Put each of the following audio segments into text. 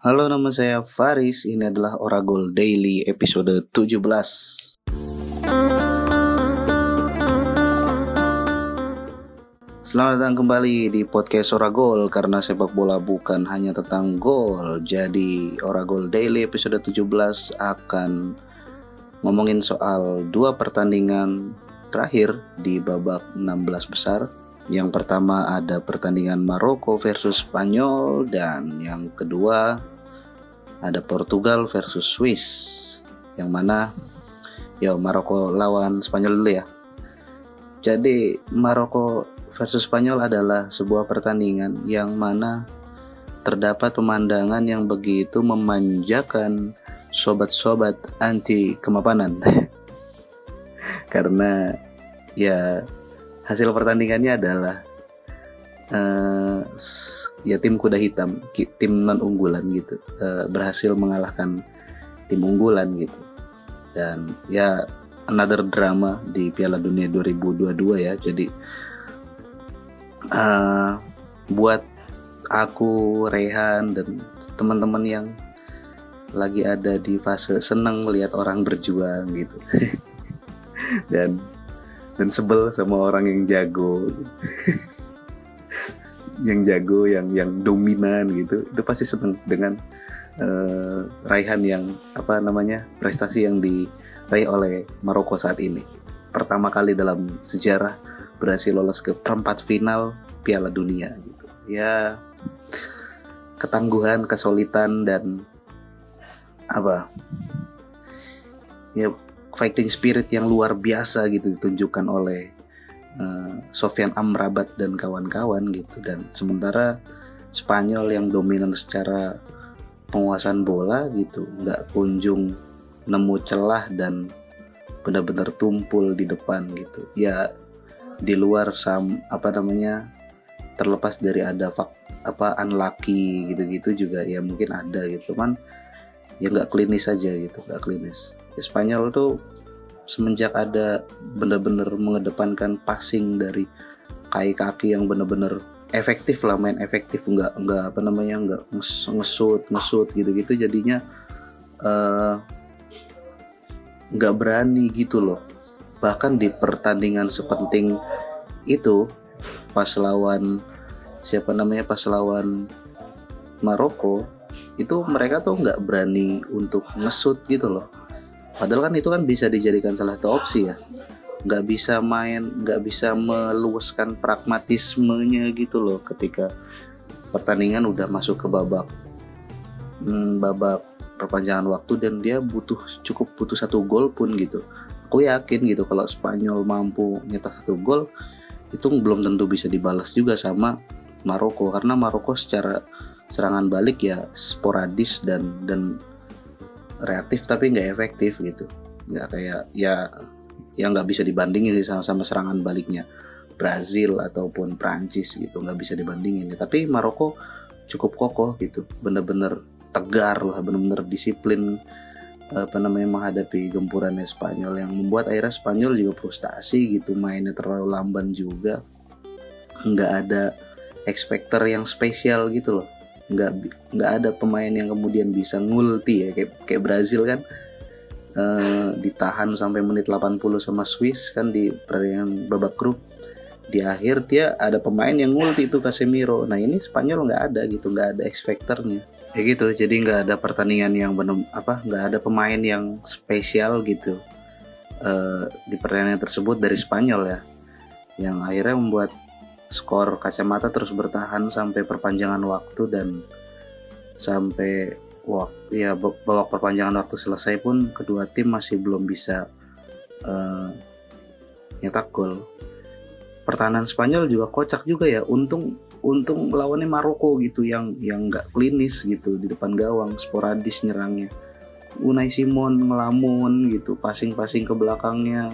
Halo nama saya Faris, ini adalah Oragol Daily episode 17 Selamat datang kembali di podcast Oragol Karena sepak bola bukan hanya tentang gol. Jadi Oragol Daily episode 17 akan ngomongin soal dua pertandingan terakhir di babak 16 besar. Yang pertama ada pertandingan Maroko versus Spanyol dan yang kedua ada Portugal versus Swiss. Yang mana ya Maroko lawan Spanyol dulu ya. Jadi Maroko versus Spanyol adalah sebuah pertandingan yang mana terdapat pemandangan yang begitu memanjakan sobat-sobat anti kemapanan. Karena ya hasil pertandingannya adalah uh, ya tim kuda hitam, tim non unggulan gitu, uh, berhasil mengalahkan tim unggulan gitu. Dan ya another drama di Piala Dunia 2022 ya. Jadi uh, buat aku Rehan dan teman-teman yang lagi ada di fase senang melihat orang berjuang gitu dan dan sebel sama orang yang jago yang jago yang yang dominan gitu itu pasti seneng dengan uh, raihan yang apa namanya prestasi yang diraih oleh Maroko saat ini. Pertama kali dalam sejarah berhasil lolos ke perempat final Piala Dunia gitu. Ya ketangguhan kesulitan dan apa ya fighting spirit yang luar biasa gitu ditunjukkan oleh uh, Sofian Amrabat dan kawan-kawan gitu. Dan sementara Spanyol yang dominan secara penguasaan bola gitu nggak kunjung nemu celah dan benar-benar tumpul di depan gitu. Ya di luar sam apa namanya terlepas dari ada fak, apa unlucky gitu-gitu juga ya mungkin ada gitu. Kan ya nggak klinis aja gitu nggak klinis. Ya, Spanyol tuh semenjak ada bener-bener mengedepankan passing dari kaki kaki yang bener-bener efektif lah main efektif nggak nggak apa namanya nggak ngesut ngesut gitu-gitu jadinya uh, nggak berani gitu loh. Bahkan di pertandingan sepenting itu pas lawan siapa namanya pas lawan Maroko itu mereka tuh nggak berani untuk ngesut gitu loh Padahal kan itu kan bisa dijadikan salah satu opsi ya. Nggak bisa main, nggak bisa meluaskan pragmatismenya gitu loh ketika pertandingan udah masuk ke babak hmm, babak perpanjangan waktu dan dia butuh cukup butuh satu gol pun gitu. Aku yakin gitu kalau Spanyol mampu nyetak satu gol itu belum tentu bisa dibalas juga sama Maroko karena Maroko secara serangan balik ya sporadis dan dan reaktif tapi nggak efektif gitu. Nggak kayak ya yang nggak bisa dibandingin sama, sama serangan baliknya Brazil ataupun Prancis gitu nggak bisa dibandingin tapi Maroko cukup kokoh gitu bener-bener tegar lah bener-bener disiplin apa namanya menghadapi gempuran Spanyol yang membuat akhirnya Spanyol juga frustasi gitu mainnya terlalu lamban juga. Nggak ada expector yang spesial gitu loh nggak nggak ada pemain yang kemudian bisa ngulti ya kayak kayak Brazil kan. Uh, ditahan sampai menit 80 sama Swiss kan di pertandingan babak grup. Di akhir dia ada pemain yang ngulti itu Casemiro. Nah ini Spanyol nggak ada gitu nggak ada X factornya. Ya gitu jadi nggak ada pertandingan yang benar apa nggak ada pemain yang spesial gitu uh, di pertandingan tersebut dari Spanyol ya. Yang akhirnya membuat skor kacamata terus bertahan sampai perpanjangan waktu dan sampai waktu ya babak perpanjangan waktu selesai pun kedua tim masih belum bisa uh, nyetak gol. Pertahanan Spanyol juga kocak juga ya. Untung untung lawannya Maroko gitu yang yang nggak klinis gitu di depan gawang, sporadis nyerangnya. Unai Simon ngelamun gitu, passing-passing ke belakangnya.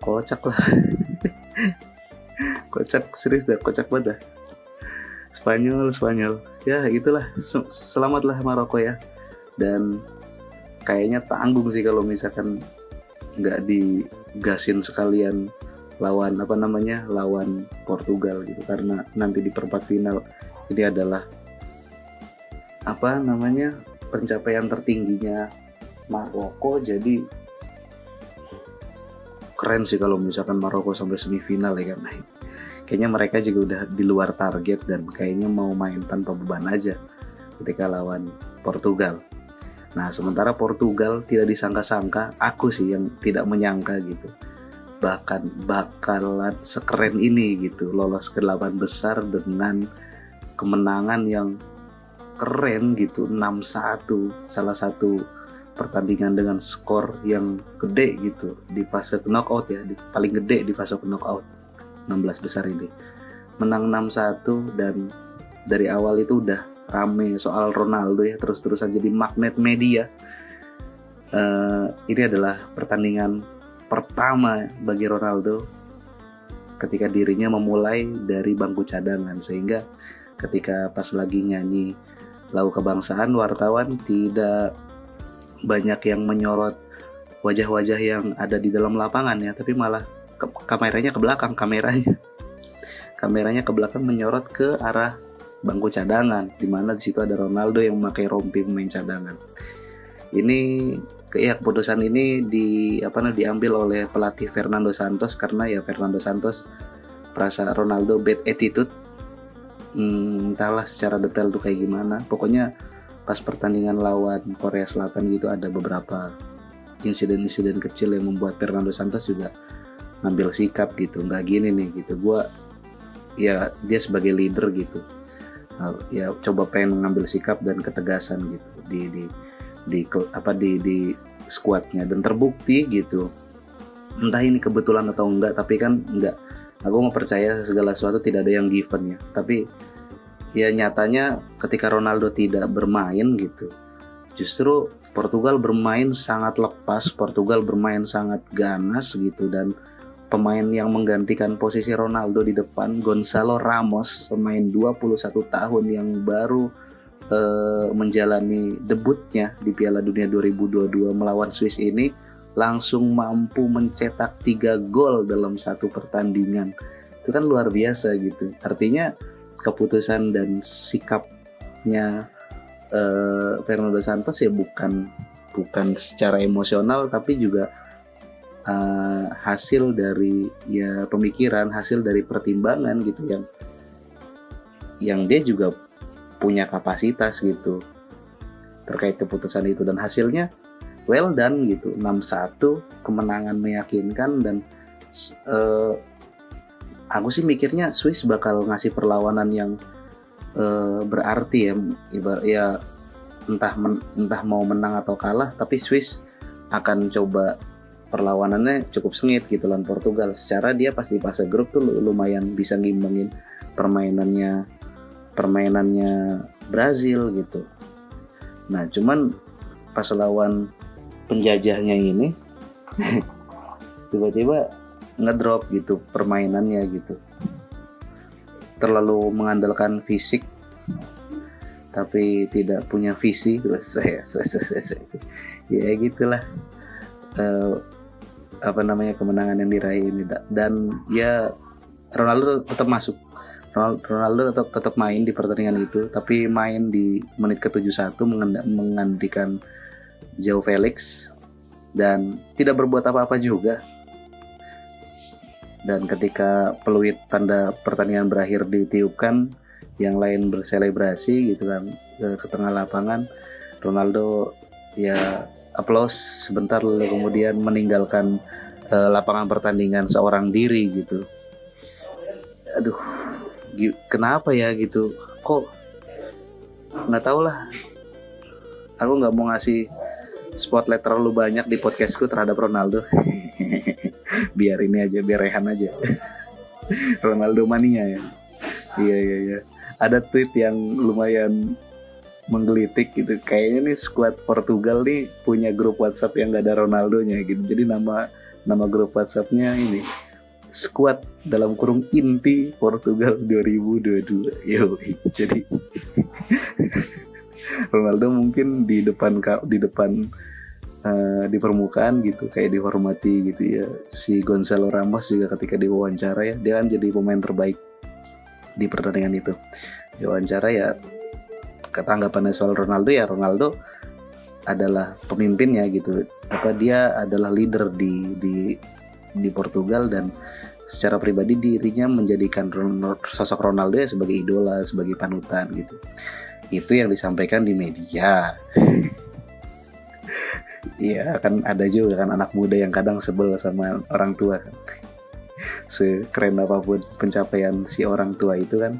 Kocak lah. kocak serius dah kocak banget dah. Spanyol Spanyol. Ya itulah. Selamatlah Maroko ya. Dan kayaknya tanggung sih kalau misalkan nggak digasin sekalian lawan apa namanya lawan Portugal gitu. Karena nanti di perempat final ini adalah apa namanya pencapaian tertingginya Maroko. Jadi keren sih kalau misalkan Maroko sampai semifinal ya kan kayaknya mereka juga udah di luar target dan kayaknya mau main tanpa beban aja ketika lawan Portugal. Nah sementara Portugal tidak disangka-sangka aku sih yang tidak menyangka gitu bahkan bakalan sekeren ini gitu lolos ke delapan besar dengan kemenangan yang keren gitu 6-1 salah satu pertandingan dengan skor yang gede gitu di fase knockout ya di, paling gede di fase knockout 16 besar ini. Menang 6-1 dan dari awal itu udah rame soal Ronaldo ya terus-terusan jadi magnet media. Uh, ini adalah pertandingan pertama bagi Ronaldo ketika dirinya memulai dari bangku cadangan sehingga ketika pas lagi nyanyi lagu kebangsaan wartawan tidak banyak yang menyorot wajah-wajah yang ada di dalam lapangan ya tapi malah ke, kameranya ke belakang kameranya. Kameranya ke belakang menyorot ke arah bangku cadangan di mana di situ ada Ronaldo yang memakai rompi pemain cadangan. Ini ya keputusan ini di apa namanya diambil oleh pelatih Fernando Santos karena ya Fernando Santos perasa Ronaldo bad attitude. Hmm, entahlah secara detail tuh kayak gimana. Pokoknya pas pertandingan lawan Korea Selatan gitu ada beberapa insiden-insiden kecil yang membuat Fernando Santos juga ngambil sikap gitu nggak gini nih gitu. Gue ya dia sebagai leader gitu. Nah, ya coba pengen mengambil sikap dan ketegasan gitu di di di apa di di skuadnya dan terbukti gitu entah ini kebetulan atau enggak tapi kan enggak aku mau percaya segala sesuatu tidak ada yang given ya tapi ya nyatanya ketika Ronaldo tidak bermain gitu justru Portugal bermain sangat lepas Portugal bermain sangat ganas gitu dan pemain yang menggantikan posisi Ronaldo di depan Gonzalo Ramos pemain 21 tahun yang baru uh, menjalani debutnya di Piala Dunia 2022 melawan Swiss ini langsung mampu mencetak tiga gol dalam satu pertandingan. Itu kan luar biasa gitu. Artinya keputusan dan sikapnya uh, Fernando Santos ya bukan bukan secara emosional tapi juga uh, hasil dari ya pemikiran hasil dari pertimbangan gitu yang yang dia juga punya kapasitas gitu terkait keputusan itu. Dan hasilnya well done gitu. 6-1 kemenangan meyakinkan dan uh, aku sih mikirnya Swiss bakal ngasih perlawanan yang uh, berarti ya ibarat ya entah men, entah mau menang atau kalah tapi Swiss akan coba perlawanannya cukup sengit gitu lawan Portugal. Secara dia pasti fase grup tuh lumayan bisa ngimbangin permainannya permainannya Brazil gitu. Nah cuman pas lawan penjajahnya ini tiba-tiba ngedrop gitu permainannya gitu. Terlalu mengandalkan fisik tapi tidak punya visi. Ya gitulah. Uh, apa namanya kemenangan yang diraih ini dan ya Ronaldo tetap masuk. Ronaldo tetap tetap main di pertandingan itu tapi main di menit ke-71 menggantikan Jauh Felix. Dan tidak berbuat apa-apa juga. Dan ketika peluit tanda pertandingan berakhir ditiupkan yang lain berselebrasi gitu kan ke tengah lapangan Ronaldo ya aplaus sebentar lalu kemudian meninggalkan uh, lapangan pertandingan seorang diri gitu. Aduh kenapa ya gitu? Kok nggak tau lah. Aku nggak mau ngasih spotlight terlalu banyak di podcastku terhadap Ronaldo. Biar ini aja biar rehan aja. Ronaldo mania ya. Iya iya iya. Ada tweet yang lumayan menggelitik gitu. Kayaknya nih squad Portugal nih punya grup WhatsApp yang gak ada Ronaldonya gitu. Jadi nama nama grup WhatsAppnya ini squad dalam kurung inti Portugal 2022 yo jadi Ronaldo mungkin di depan di depan uh, di permukaan gitu kayak dihormati gitu ya. Si Gonzalo Ramos juga ketika diwawancara ya dia kan jadi pemain terbaik di pertandingan itu. Diwawancara ya ketanggapannya soal Ronaldo ya Ronaldo adalah pemimpinnya gitu. Apa dia adalah leader di di di Portugal dan secara pribadi dirinya menjadikan sosok Ronaldo ya sebagai idola sebagai panutan gitu. Itu yang disampaikan di media. Iya kan ada juga kan anak muda yang kadang sebel sama orang tua kan. Sekeren apa pun pencapaian si orang tua itu kan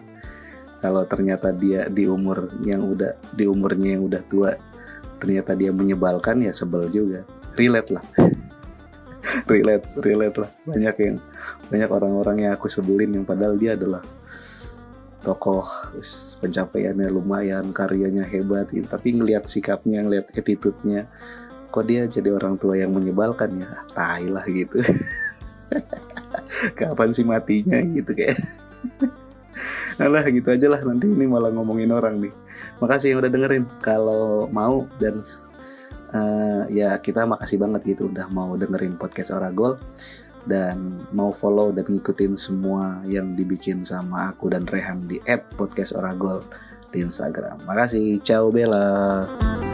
kalau ternyata dia di umur yang udah di umurnya yang udah tua ternyata dia menyebalkan ya sebel juga. Relate lah. Relate relate lah. Banyak yang banyak orang-orang yang aku sebelin yang padahal dia adalah tokoh pencapaiannya lumayan karyanya hebat gitu. Tapi ngelihat sikapnya ngelihat attitude-nya kok dia jadi orang tua yang menyebalkan ya? Tai lah gitu. Kapan sih matinya gitu kayak Alah gitu aja lah nanti ini malah ngomongin orang nih. Makasih yang udah dengerin. Kalau mau dan uh, ya kita makasih banget gitu udah mau dengerin podcast Oragol dan mau follow dan ngikutin semua yang dibikin sama aku dan Rehan di @podcastoragol di Instagram. Makasih, ciao Bella.